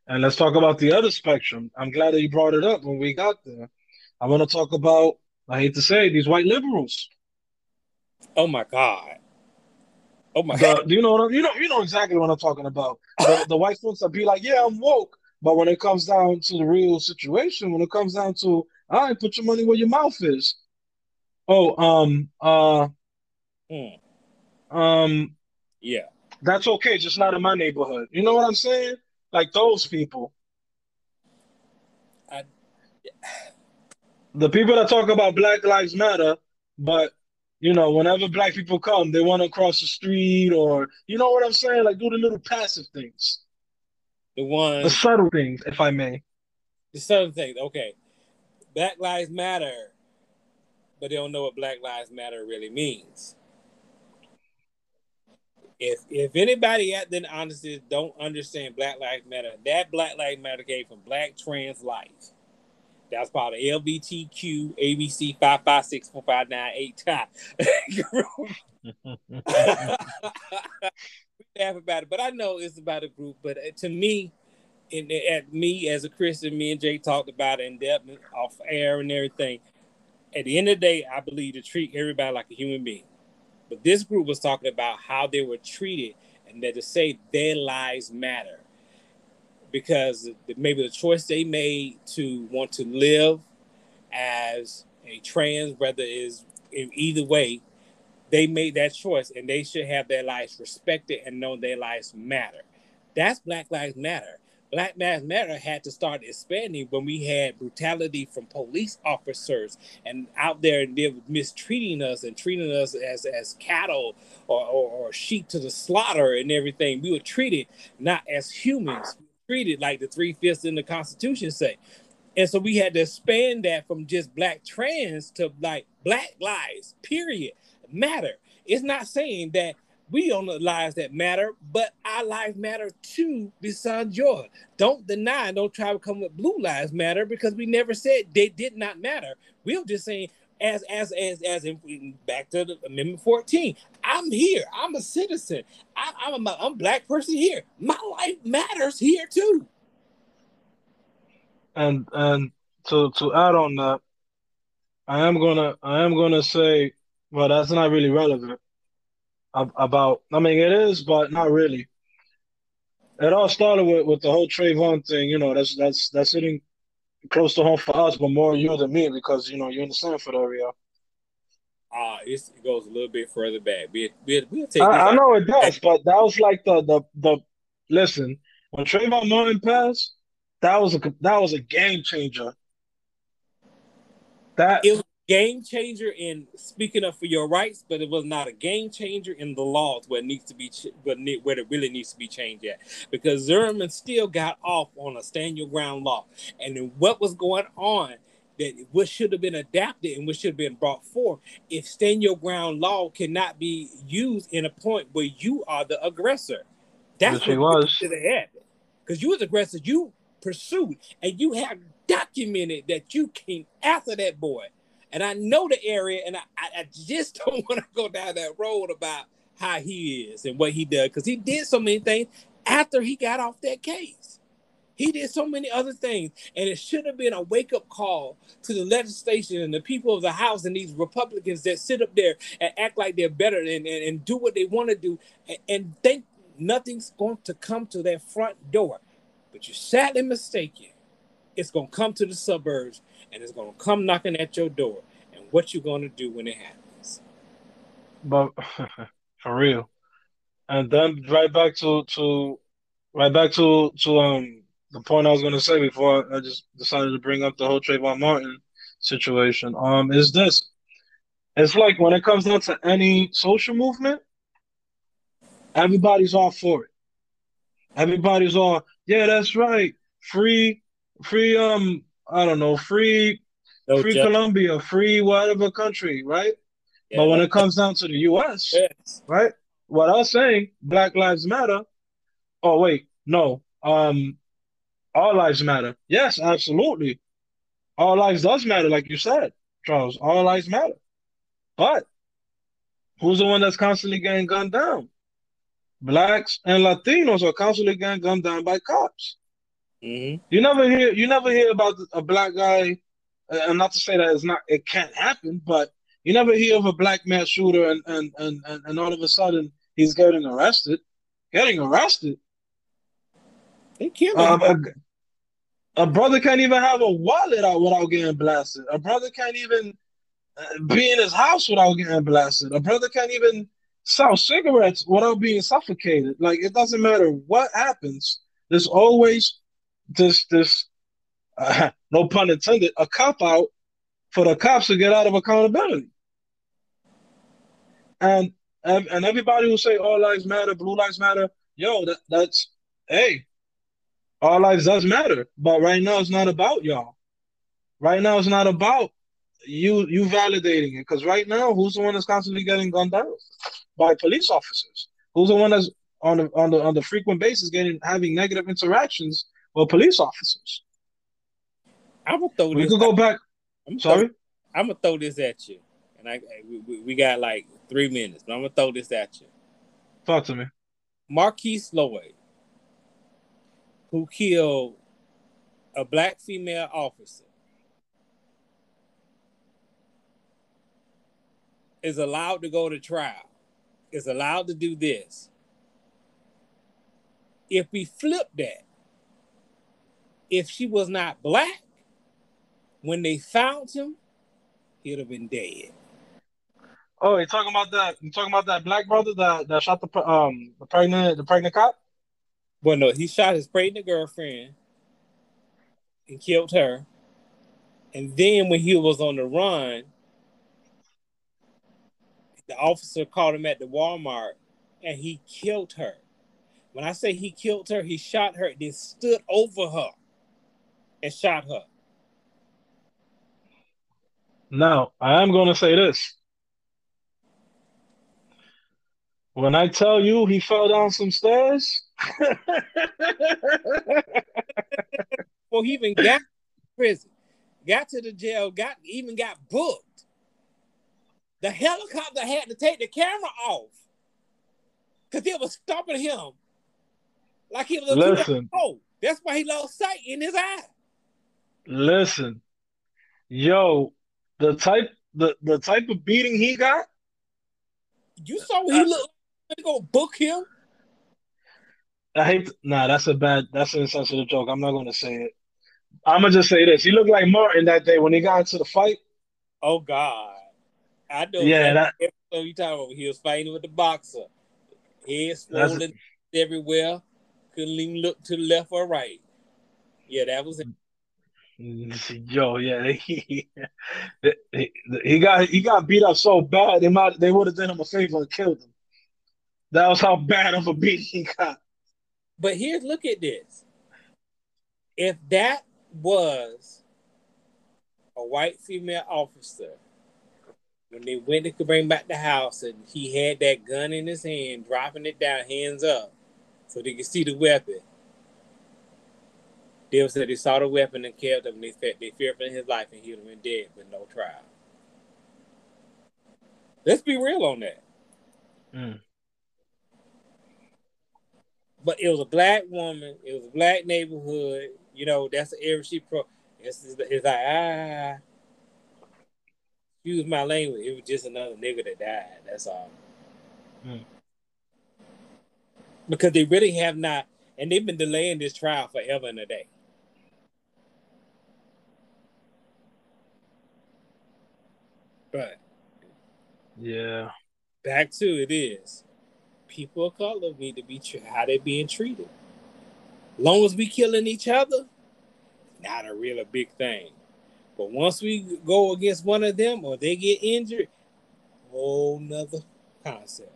And let's talk about the other spectrum. I'm glad that you brought it up when we got there. I want to talk about, I hate to say, these white liberals. Oh my God. Oh my the, God. Do you know what I'm, you know you know exactly what I'm talking about. The, the white folks that be like, yeah, I'm woke. But when it comes down to the real situation, when it comes down to all right, put your money where your mouth is. Oh, um, uh, mm. um, yeah, that's okay, just not in my neighborhood. You know what I'm saying? Like those people. I, the people that talk about Black Lives Matter, but you know, whenever black people come, they want to cross the street or you know what I'm saying, like do the little passive things. The one the subtle things, if I may. The subtle things, okay. Black Lives Matter, but they don't know what Black Lives Matter really means if if anybody at then honestly don't understand Black Lives Matter, that Black Lives Matter came from Black Trans Life. That's part of LBTQ ABC five five six four five nine eight [LAUGHS] time. laugh about it, but I know it's about a group. But uh, to me, and at me as a Christian, me and Jay talked about it in depth off air and everything. At the end of the day, I believe to treat everybody like a human being. But this group was talking about how they were treated and that to say their lives matter because maybe the choice they made to want to live as a trans, whether is in either way, they made that choice and they should have their lives respected and know their lives matter. That's Black Lives Matter. Black Lives Matter had to start expanding when we had brutality from police officers and out there and they were mistreating us and treating us as, as cattle or, or, or sheep to the slaughter and everything. We were treated not as humans, we treated like the three fifths in the Constitution say. And so we had to expand that from just black trans to like black lives, period, matter. It's not saying that we own the lives that matter, but our lives matter too, besides yours. Don't deny, don't try to come with blue lives matter because we never said they did not matter. We were just saying, as as as as in back to the amendment 14 i'm here. I'm a citizen. I, am a I'm a black person here. My life matters here too. And and to to add on that i am gonna i am gonna say well that's not really relevant about. I mean, it is, but not really. It all started with, with the whole Trayvon thing. You know, that's that's that's hitting close to home for us, but more you than me because you know you're in the Sanford area. Ah, uh, it goes a little bit further back. We we we'll take. I, I know it does, but that was like the the the. Listen, when Trayvon Martin passed, that was a that was a game changer. That it, game changer in speaking up for your rights, but it was not a game changer in the laws where it needs to be where it really needs to be changed at. Because Zimmerman still got off on a stand your ground law, and what was going on that what should have been adapted and what should have been brought forth if stand your ground law cannot be used in a point where you are the aggressor. That's yes, what should have happened. Because you was aggressor, you pursued and you have documented that you came after that boy and I know the area, and I, I just [LAUGHS] don't want to go down that road about how he is and what he does because he did so many things after he got off that case. He did so many other things, and it should have been a wake up call to the legislation and the people of the House and these Republicans that sit up there and act like they're better and, and, and do what they want to do and, and think nothing's going to come to their front door. But you're sadly mistaken. It's to come to the suburbs and it's to come knocking at your door. And what you to do when it happens? But [LAUGHS] for real. And then right back to to right back to to um the point I was to say before I just decided to bring up the whole Trayvon Martin situation. Um, is this? It's like when it comes down to any social movement, everybody's all for it. Everybody's all, yeah, that's right. Free, free um I don't know, free, no free Colombia, free whatever country, right? Yeah, but when it comes down to the U.S., yes. right? What I was saying, Black Lives Matter. Oh wait, no, um, all lives matter. Yes, absolutely, all lives does matter, like you said, Charles. All lives matter, but who's the one that's constantly getting gunned down? Blacks and Latinos are constantly getting gunned down by cops. Mm-hmm. You never hear you never hear about a black guy, and not to say that it's not it can't happen, but you never hear of a black mass shooter and and and and, all of a sudden he's getting arrested, getting arrested. They him. Um, a, a, brother can't even have a wallet out without getting blasted. A brother can't even uh, be in his house without getting blasted. A brother can't even sell cigarettes without being suffocated. Like it doesn't matter what happens. There's always this this uh, [LAUGHS] no pun intended a cop out for the cops to get out of accountability. And and, everybody will say all lives matter, blue lives matter. Yo, that, that's hey, all lives does matter. But right now it's not about y'all. Right now it's not about you you validating it. Because right now, who's the one that's constantly getting gunned down by police officers? Who's the one that's on the on the on the frequent basis getting having negative interactions or police officers. I'm gonna throw we this. We could go back. I'm sorry. Throw, I'm gonna throw this at you, and I we, we got like three minutes, but I'm gonna throw this at you. Talk to me. Markeith Loyd who killed a black female officer is allowed to go to trial, is allowed to do this. If we flip that, if she was not black, when they found him, he'd have been dead. Oh, you talking about that? You talking about that black brother that, that shot the um the pregnant the pregnant cop? Well, no, he shot his pregnant girlfriend and killed her. And then when he was on the run, the officer caught him at the Walmart and he killed her. When I say he killed her, he shot her, then stood over her and shot her. Now, I am going to say this. When I tell you he fell down some stairs, [LAUGHS] well, he even got prison, got to the jail, got even got booked. The helicopter had to take the camera off because it was stopping him like he was a listen. Oh, that's why he lost sight in his eye. Listen, yo, the type the the type of beating he got. You saw what he looked to go book him? I hate. To, nah, that's a bad. That's an insensitive joke. I'm not gonna say it. I'm gonna just say this. He looked like Martin that day when he got into the fight. Oh God, I know. Yeah, that. that you talking about? He was fighting with the boxer. Head swollen everywhere. Couldn't even look to the left or right. Yeah, that was it. Mm, Yo, yeah, he, [LAUGHS] he, he got he got beat up so bad they might they would have done him a favor and killed him. That was how bad of a beat he got. But here's look at this. If that was a white female officer, when they went to bring back the house and he had that gun in his hand, dropping it down, hands up, so they could see the weapon. They said they saw the weapon and killed him. They said they feared for his life and he would have been dead with no trial. Let's be real on that. Mm but it was a black woman. It was a black neighborhood. You know, that's the area she pro. It's, it's like ah, use my language. It was just another nigga that died. That's all. Hmm. Because they really have not, and they've been delaying this trial forever and a day. But yeah, back to it is people of color need to be how they're being treated. Long as we killing each other, not a real big thing. But once we go against one of them or they get injured, whole nother concept.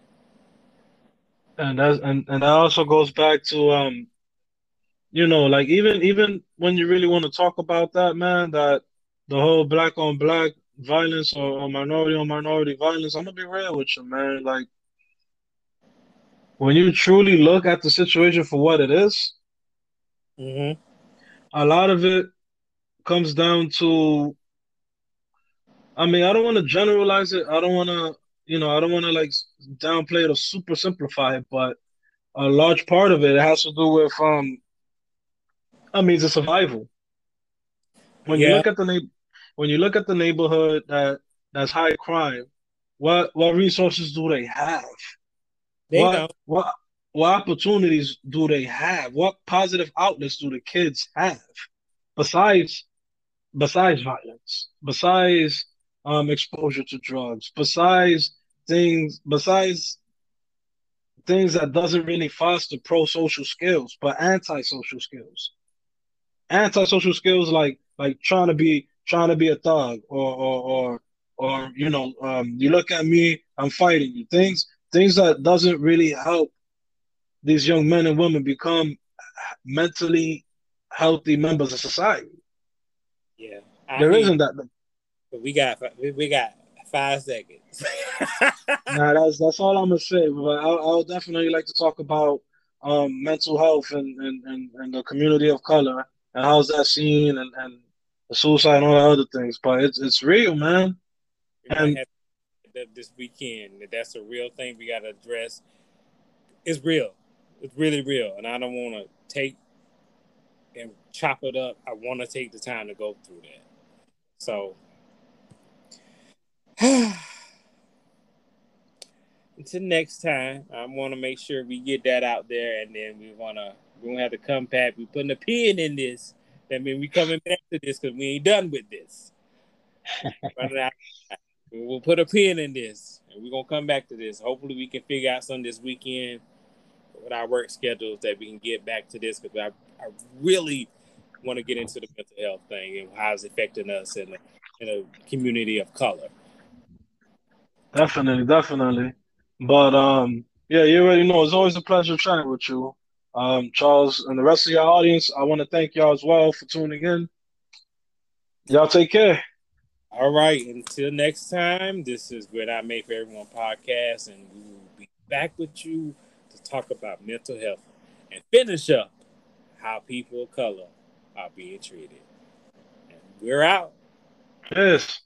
And that's and, and that also goes back to um, you know, like even even when you really want to talk about that, man, that the whole black on black violence or, or minority on minority violence, I'm gonna be real with you, man. Like when you truly look at the situation for what it is, mm-hmm. a lot of it comes down to. I mean, I don't want to generalize it. I don't want to, you know, I don't want to like downplay it or super simplify it, but a large part of it it has to do with, um, I mean, the survival. When yeah. you look at the na- when you look at the neighborhood that that's high crime, what what resources do they have? They what, know. What what opportunities do they have? What positive outlets do the kids have besides besides violence, besides um, exposure to drugs, besides things besides things that doesn't really foster pro-social skills, but anti-social skills. Anti-social skills like like trying to be trying to be a thug or or or, or you know um, you look at me, I'm fighting you. Things things that doesn't really help these young men and women become mentally healthy members of society. Yeah, I there not that. But we got we got five seconds. [LAUGHS] nah, that's that's all I'm gonna say. But I, I would definitely like to talk about um, mental health and, and, and, and the community of color and how's that seen and, and the suicide and all the other things. But it's it's real, man. And that this weekend. That's a real thing we got to address. It's real. It's really real, and I don't want to take and chop it up, I want to take the time to go through that. So [SIGHS] until next time, I want to make sure we get that out there, and then we want to we gonna have to come back. We putting a pin in this. That means we coming back to this because we ain't done with this. we'll put a pin in this, and we're gonna come back to this. Hopefully, we can figure out some this weekend with our work schedules that we can get back to this because I, I really want to get into the mental health thing and how it's affecting us in a, in a community of color. Definitely, definitely. But um, yeah, you already know it's always a pleasure chatting with you. Um, Charles and the rest of your audience, I want to thank y'all as well for tuning in. Y'all take care. All right. Until next time, this is What I Made for Everyone podcast, and we will be back with you to talk about mental health and finish up how people of color are being treated. And we're out. Yes.